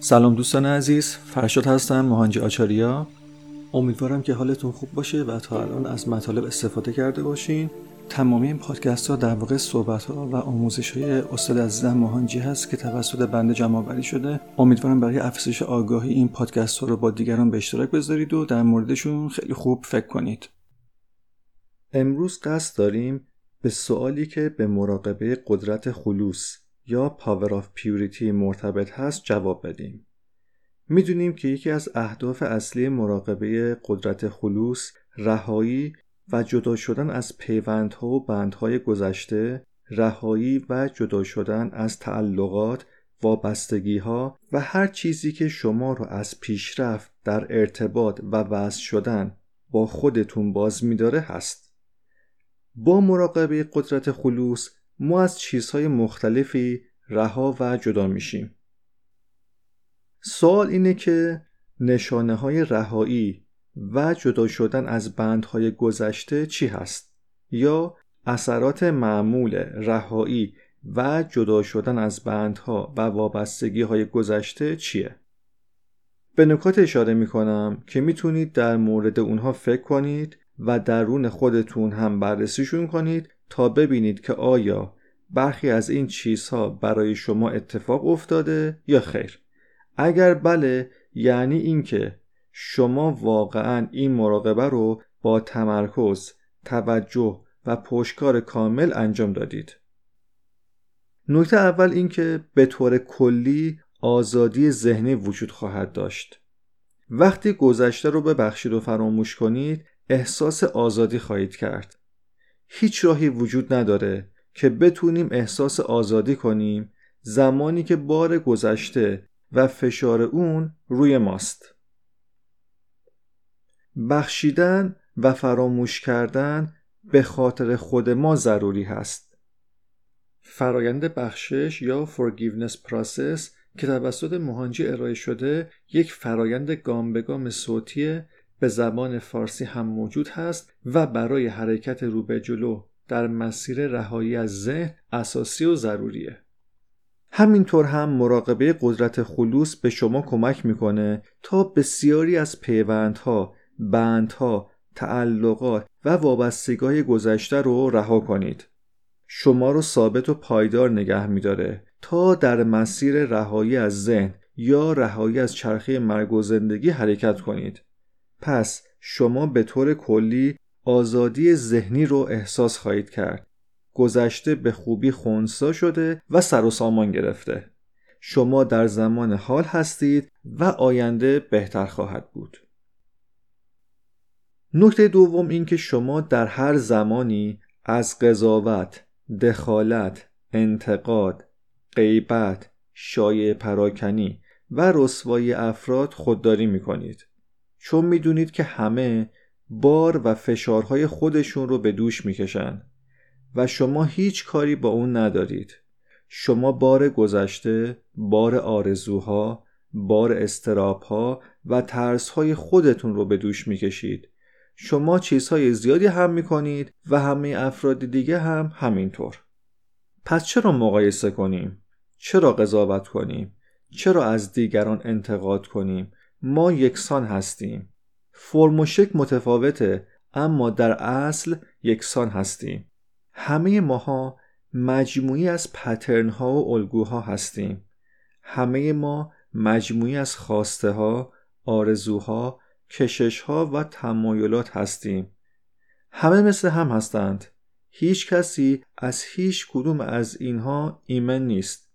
سلام دوستان عزیز فرشاد هستم مهانجی آچاریا. امیدوارم که حالتون خوب باشه و تا الان از مطالب استفاده کرده باشین. تمامی این پادکست ها در واقع صحبت ها و آموزش های استاد عزیزم مهانجی هست که توسط بنده جمع شده. امیدوارم برای افزایش آگاهی این پادکست ها رو با دیگران به اشتراک بذارید و در موردشون خیلی خوب فکر کنید. امروز قصد داریم به سوالی که به مراقبه قدرت خلوص یا power of purity مرتبط هست جواب بدیم. می‌دونیم که یکی از اهداف اصلی مراقبه قدرت خلوص رهایی و جدا شدن از پیوندها و بندهای گذشته رهایی و جدا شدن از تعلقات وابستگی ها و هر چیزی که شما رو از پیشرفت در ارتباط و وضع شدن با خودتون باز میداره هست با مراقبه قدرت خلوص ما از چیزهای مختلفی رها و جدا میشیم. سوال اینه که نشانه های رهایی و جدا شدن از بندهای گذشته چی هست؟ یا اثرات معمول رهایی و جدا شدن از بندها و وابستگی های گذشته چیه؟ به نکات اشاره می کنم که می‌تونید در مورد اونها فکر کنید و درون خودتون هم بررسیشون کنید تا ببینید که آیا برخی از این چیزها برای شما اتفاق افتاده یا خیر؟ اگر بله یعنی اینکه شما واقعا این مراقبه رو با تمرکز توجه و پشتکار کامل انجام دادید. نکته اول اینکه به طور کلی آزادی ذهنی وجود خواهد داشت. وقتی گذشته رو ببخشید و فراموش کنید احساس آزادی خواهید کرد. هیچ راهی وجود نداره که بتونیم احساس آزادی کنیم زمانی که بار گذشته و فشار اون روی ماست. بخشیدن و فراموش کردن به خاطر خود ما ضروری هست. فرایند بخشش یا forgiveness process که توسط مهانجی ارائه شده یک فرایند گام به گام صوتی به زبان فارسی هم موجود هست و برای حرکت رو به جلو در مسیر رهایی از ذهن اساسی و ضروریه همینطور هم مراقبه قدرت خلوص به شما کمک می‌کنه تا بسیاری از پیوندها، بندها، تعلقات و وابستگاه گذشته رو رها کنید. شما رو ثابت و پایدار نگه میداره تا در مسیر رهایی از ذهن یا رهایی از چرخه مرگ و زندگی حرکت کنید. پس شما به طور کلی آزادی ذهنی رو احساس خواهید کرد. گذشته به خوبی خونسا شده و سر و سامان گرفته. شما در زمان حال هستید و آینده بهتر خواهد بود. نکته دوم این که شما در هر زمانی از قضاوت، دخالت، انتقاد، غیبت، شایع پراکنی و رسوایی افراد خودداری می کنید. چون می‌دونید که همه بار و فشارهای خودشون رو به دوش می‌کشن و شما هیچ کاری با اون ندارید شما بار گذشته بار آرزوها بار استرابها و ترسهای خودتون رو به دوش می‌کشید شما چیزهای زیادی هم می‌کنید و همه افراد دیگه هم همینطور پس چرا مقایسه کنیم؟ چرا قضاوت کنیم؟ چرا از دیگران انتقاد کنیم؟ ما یکسان هستیم فرم و شکل متفاوته اما در اصل یکسان هستیم. همه ماها مجموعی از پترن ها و الگوها هستیم. همه ما مجموعی از خواسته ها آرزوها کشش ها و تمایلات هستیم. همه مثل هم هستند. هیچ کسی از هیچ کدوم از اینها ایمن نیست.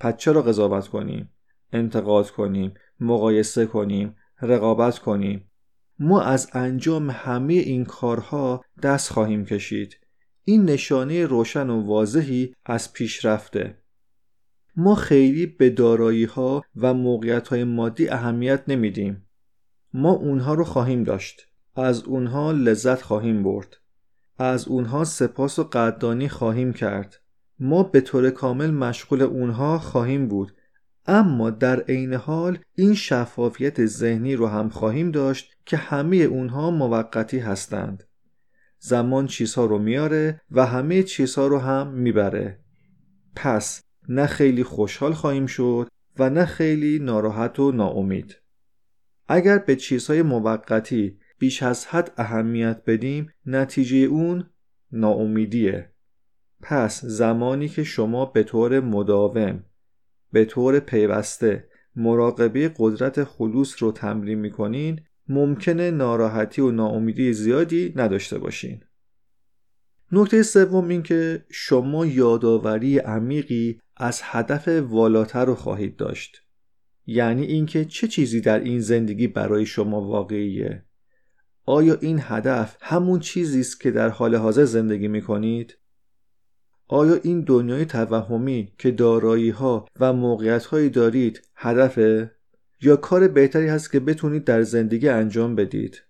پس چرا قضاوت کنیم؟ انتقاد کنیم مقایسه کنیم رقابت کنیم؟ ما از انجام همه این کارها دست خواهیم کشید. این نشانه روشن و واضحی از پیشرفته ما خیلی به دارایی ها و موقعیت های مادی اهمیت نمیدیم. ما اونها رو خواهیم داشت. از اونها لذت خواهیم برد. از اونها سپاس و قدردانی خواهیم کرد. ما به طور کامل مشغول اونها خواهیم بود. اما در عین حال این شفافیت ذهنی رو هم خواهیم داشت که همه اونها موقتی هستند. زمان چیزها رو میاره و همه چیزها رو هم می‌بره. پس نه خیلی خوشحال خواهیم شد و نه خیلی ناراحت و ناامید. اگر به چیزهای موقتی بیش از حد اهمیت بدیم نتیجه اون ناامیدیه. پس زمانی که شما به طور مداوم به طور پیوسته مراقبه قدرت خلوص رو تمرین می‌کنین ممکنه ناراحتی و ناامیدی زیادی نداشته باشین. نکته سوم این که شما یادآوری عمیقی از هدف والاتر رو خواهید داشت. یعنی اینکه چه چیزی در این زندگی برای شما واقعیه؟ آیا این هدف همون چیزی است که در حال حاضر زندگی می کنید؟ آیا این دنیای توهمی که دارایی ها و موقعیت هایی دارید هدفه؟ یا کار بهتری هست که بتونید در زندگی انجام بدید؟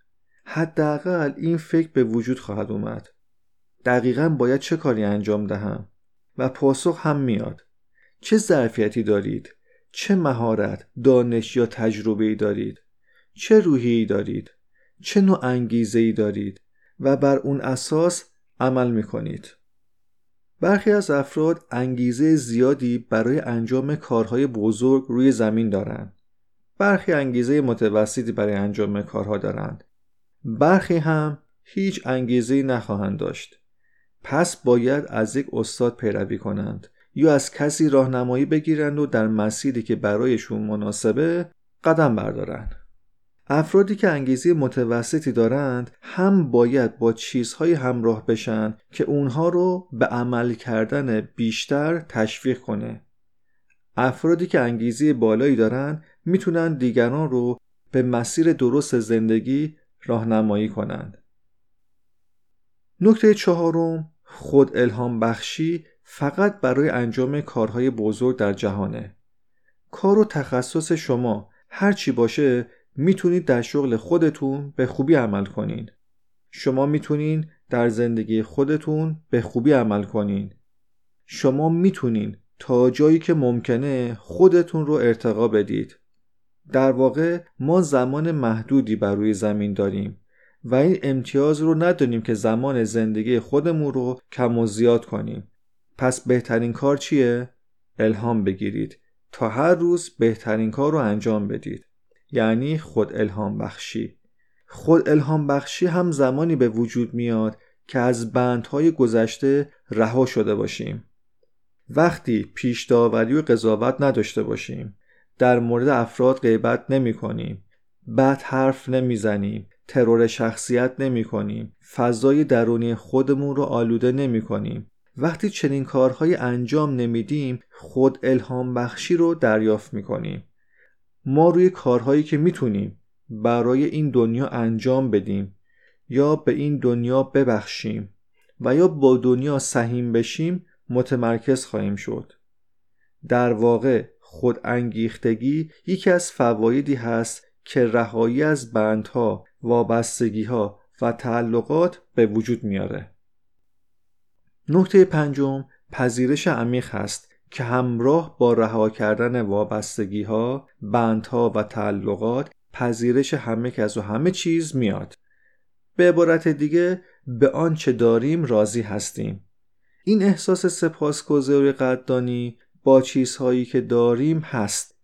حداقل این فکر به وجود خواهد اومد. دقیقا باید چه کاری انجام دهم؟ و پاسخ هم میاد. چه ظرفیتی دارید؟ چه مهارت، دانش یا تجربه دارید؟ چه روحی دارید؟ چه نوع انگیزه ای دارید و بر اون اساس عمل می کنید. برخی از افراد انگیزه زیادی برای انجام کارهای بزرگ روی زمین دارند. برخی انگیزه متوسطی برای انجام کارها دارند. برخی هم هیچ انگیزه نخواهند داشت. پس باید از یک استاد پیروی کنند یا از کسی راهنمایی بگیرند و در مسیری که برایشون مناسبه قدم بردارند. افرادی که انگیزه متوسطی دارند هم باید با چیزهایی همراه بشن که اونها رو به عمل کردن بیشتر تشویق کنه. افرادی که انگیزه بالایی دارند می‌تونن دیگران رو به مسیر درست زندگی راهنمایی کنند. نکته چهارم خود الهام بخشی فقط برای انجام کارهای بزرگ در جهانه. کار و تخصص شما هرچی باشه می‌تونید در شغل خودتون به خوبی عمل کنین. شما می‌تونین در زندگی خودتون به خوبی عمل کنین. شما می‌تونین تا جایی که ممکنه خودتون رو ارتقا بدید. در واقع ما زمان محدودی بر روی زمین داریم و این امتیاز رو نداریم که زمان زندگی خودمون رو کم و زیاد کنیم. پس بهترین کار چیه؟ الهام بگیرید تا هر روز بهترین کار رو انجام بدید. یعنی خود الهام بخشی خود الهام بخشی هم زمانی به وجود میاد که از بندهای گذشته رها شده باشیم. وقتی پیش داوری و قضاوت نداشته باشیم در مورد افراد غیبت نمی کنیم بد حرف نمی‌زنیم ترور شخصیت نمی کنیم فضای درونی خودمون رو آلوده نمی کنیم وقتی چنین کارهای انجام نمیدیم خود الهام بخشی رو دریافت می کنیم ما روی کارهایی که می‌تونیم برای این دنیا انجام بدیم یا به این دنیا ببخشیم و یا با دنیا سهیم بشیم متمرکز خواهیم شد. در واقع خود انگیختگی یکی از فوایدی هست که رهایی از بندها وابستگی ها و تعلقات به وجود میاره. نکته پنجم پذیرش عمیق هست. که همراه با رها کردن وابستگی ها، بندها و تعلقات پذیرش همه کس و همه چیز میاد. به عبارت دیگه به آنچه داریم راضی هستیم. این احساس سپاسگزاری قدردانی با چیزهایی که داریم هست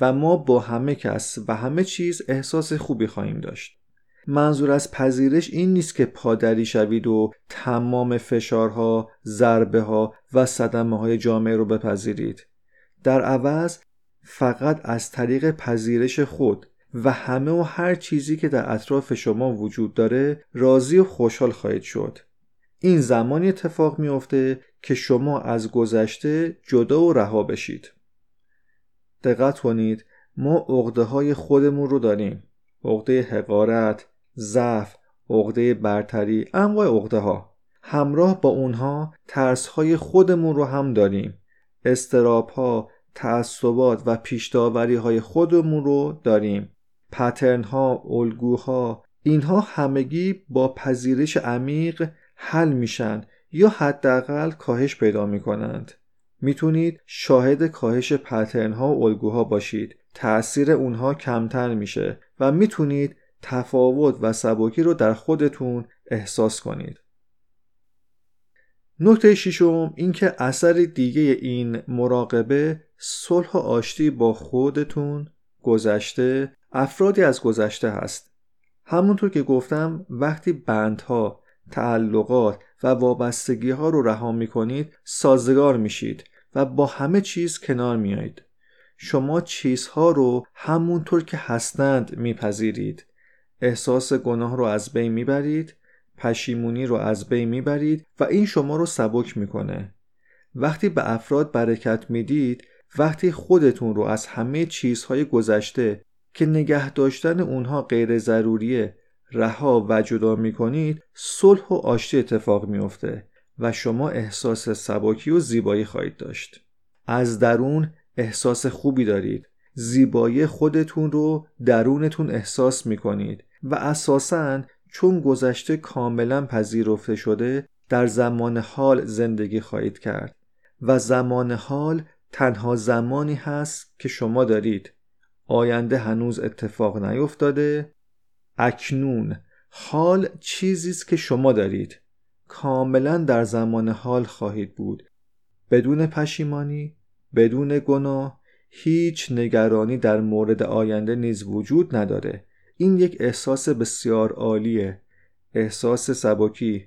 و ما با همه کس و همه چیز احساس خوبی خواهیم داشت. منظور از پذیرش این نیست که پادری شوید و تمام فشارها، ضربه ها و صدمه های جامعه رو بپذیرید. در عوض فقط از طریق پذیرش خود و همه و هر چیزی که در اطراف شما وجود داره راضی و خوشحال خواهید شد. این زمانی اتفاق میافته که شما از گذشته جدا و رها بشید. دقت کنید ما عقده های خودمون رو داریم. عقده حقارت، ضعف، عقده برتری، انواع عقده ها. همراه با اونها ترس های خودمون رو هم داریم. استراب ها، تعصبات و پیشداوری های خودمون رو داریم. پترن ها، الگوها، اینها همگی با پذیرش عمیق حل میشن یا حداقل کاهش پیدا می‌کنند. می‌تونید شاهد کاهش پترن ها و الگوها باشید. تأثیر اونها کمتر میشه و می‌تونید تفاوت و سبکی رو در خودتون احساس کنید. نکته ششم اینکه اثر دیگه این مراقبه صلح و آشتی با خودتون گذشته افرادی از گذشته هست. همونطور که گفتم وقتی بندها تعلقات و وابستگی ها رو رها می کنید سازگار میشید و با همه چیز کنار میایید شما چیزها رو همونطور که هستند میپذیرید. احساس گناه رو از بین می‌برید پشیمونی رو از بین می‌برید و این شما رو سبک می‌کنه. وقتی به افراد برکت می‌دید وقتی خودتون رو از همه چیزهای گذشته که نگه داشتن اونها غیر ضروریه رها و جدا می‌کنید صلح و آشتی اتفاق میافته و شما احساس سباکی و زیبایی خواهید داشت. از درون احساس خوبی دارید. زیبایی خودتون رو درونتون احساس می‌کنید. و اساساً چون گذشته کاملا پذیرفته شده در زمان حال زندگی خواهید کرد و زمان حال تنها زمانی هست که شما دارید. آینده هنوز اتفاق نیفتاده. اکنون حال چیزی است که شما دارید. کاملا در زمان حال خواهید بود. بدون پشیمانی بدون گناه هیچ نگرانی در مورد آینده نیز وجود نداره. این یک احساس بسیار عالیه. احساس سبکی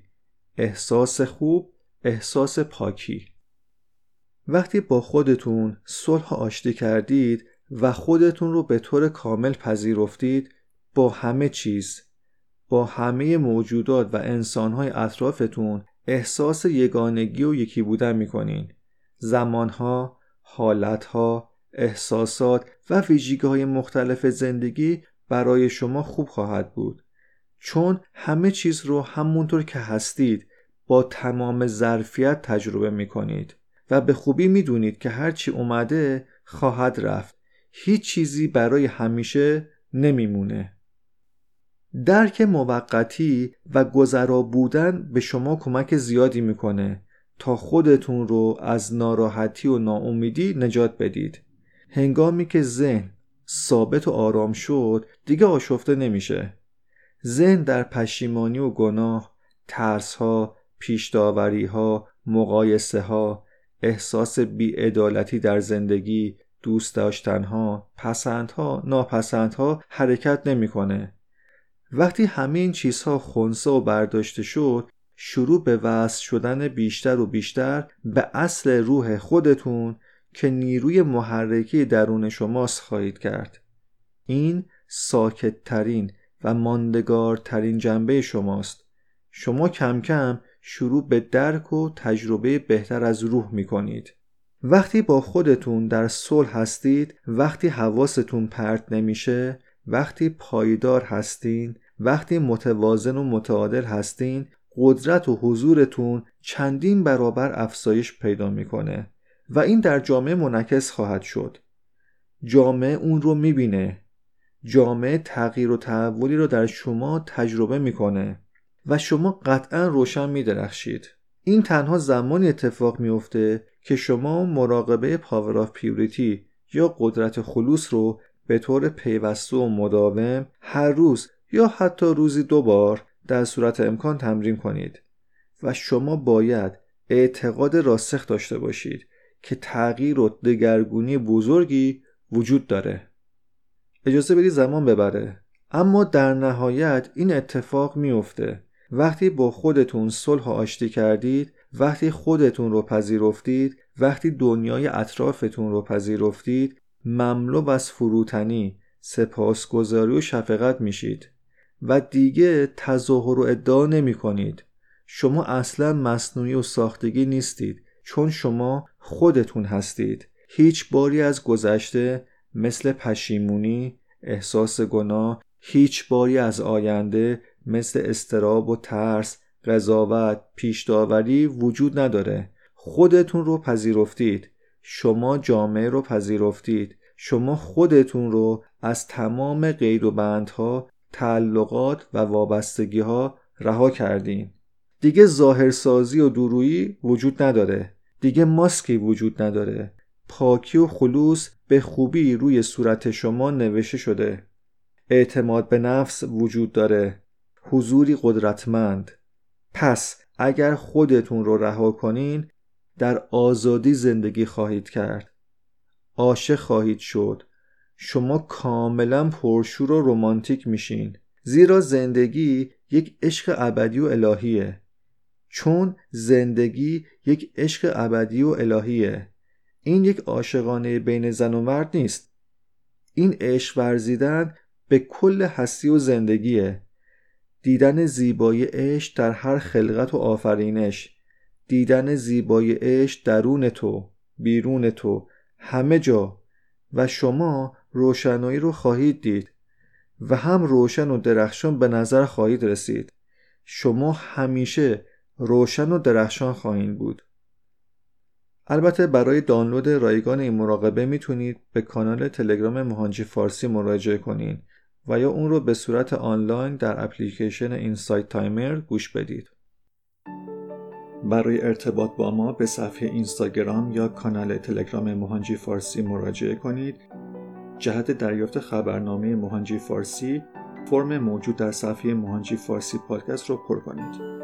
احساس خوب احساس پاکی. وقتی با خودتون صلح آشتی کردید و خودتون رو به طور کامل پذیرفتید با همه چیز با همه موجودات و انسانهای اطرافتون احساس یگانگی و یکی بودن می‌کنین. زمانها، حالتها، احساسات و ویژگی مختلف زندگی برای شما خوب خواهد بود چون همه چیز رو همونطور که هستید با تمام ظرفیت تجربه می کنید و به خوبی می دونید که هرچی اومده خواهد رفت هیچ چیزی برای همیشه نمیمونه. درک موقتی و گذرا بودن به شما کمک زیادی می‌کنه تا خودتون رو از ناراحتی و ناامیدی نجات بدید. هنگامی که ذهن ثابت و آرام شد دیگه آشفته نمیشه. ذهن در پشیمانی و گناه، ترس ها، پیشداوری ها، مقایسه ها، احساس بیعدالتی در زندگی، دوست داشتنها، پسندها، ناپسندها حرکت نمی‌کنه. وقتی همه این چیزها خونسا و برداشته شد شروع به وصل شدن بیشتر و بیشتر به اصل روح خودتون که نیروی محرکی درون شماست خواهید کرد. این ساکت ترین و ماندگارترین جنبه شماست. شما کم کم شروع به درک و تجربه بهتر از روح می کنید. وقتی با خودتون در صلح هستید وقتی حواستون پرت نمیشه وقتی پایدار هستین وقتی متوازن و متعادل هستین قدرت و حضورتون چندین برابر افزایش پیدا می‌کنه و این در جامعه منعکس خواهد شد. جامعه اون رو می‌بینه. جامعه تغییر و تحولی رو در شما تجربه می‌کنه و شما قطعا روشن میدرخشید. این تنها زمانی اتفاق میفته که شما مراقبه power of purity یا قدرت خلوص رو به طور پیوسته و مداوم هر روز یا حتی روزی دو بار در صورت امکان تمرین کنید و شما باید اعتقاد راسخ داشته باشید. که تغییر و دگرگونی بزرگی وجود داره. اجازه بدید زمان ببره. اما در نهایت این اتفاق میفته وقتی با خودتون صلح و آشتی کردید وقتی خودتون رو پذیرفتید وقتی دنیای اطرافتون رو پذیرفتید مملو از فروتنی سپاسگزاری و شفقت میشید. و دیگه تظاهر و ادعا نمی کنید شما اصلا مصنوعی و ساختگی نیستید. چون شما خودتون هستید. هیچ باری از گذشته مثل پشیمونی احساس گناه هیچ باری از آینده مثل استراب و ترس قضاوت پیشداوری وجود نداره. خودتون رو پذیرفتید. شما جامعه رو پذیرفتید. شما خودتون رو از تمام غیر و بندها تعلقات و وابستگی ها رها کردین. دیگه ظاهرسازی و درویی وجود نداره. دیگه ماسکی وجود نداره. پاکی و خلوص به خوبی روی صورت شما نوشته شده. اعتماد به نفس وجود داره. حضوری قدرتمند. پس اگر خودتون رو رها کنین در آزادی زندگی خواهید کرد. عاشق خواهید شد. شما کاملا پرشور و رمانتیک میشین. زیرا زندگی یک عشق ابدی و الهیه. چون زندگی یک عشق ابدی و الهیه. این یک عاشقانه بین زن و مرد نیست. این عشق ورزیدن به کل هستی و زندگیه. دیدن زیبایی عشق در هر خلقت و آفرینش. دیدن زیبایی عشق درون تو بیرون تو همه جا. و شما روشنایی رو خواهید دید. و هم روشن و درخشان به نظر خواهید رسید. شما همیشه روشن و درخشان خواهید بود البته برای دانلود رایگان این مراقبه می‌تونید به کانال تلگرام مهانجی فارسی مراجعه کنید و یا اون رو به صورت آنلاین در اپلیکیشن اینسایت تایمر گوش بدید. برای ارتباط با ما به صفحه اینستاگرام یا کانال تلگرام مهانجی فارسی مراجعه کنید. جهت دریافت خبرنامه مهانجی فارسی فرم موجود در صفحه مهانجی فارسی پادکست رو پر کنید.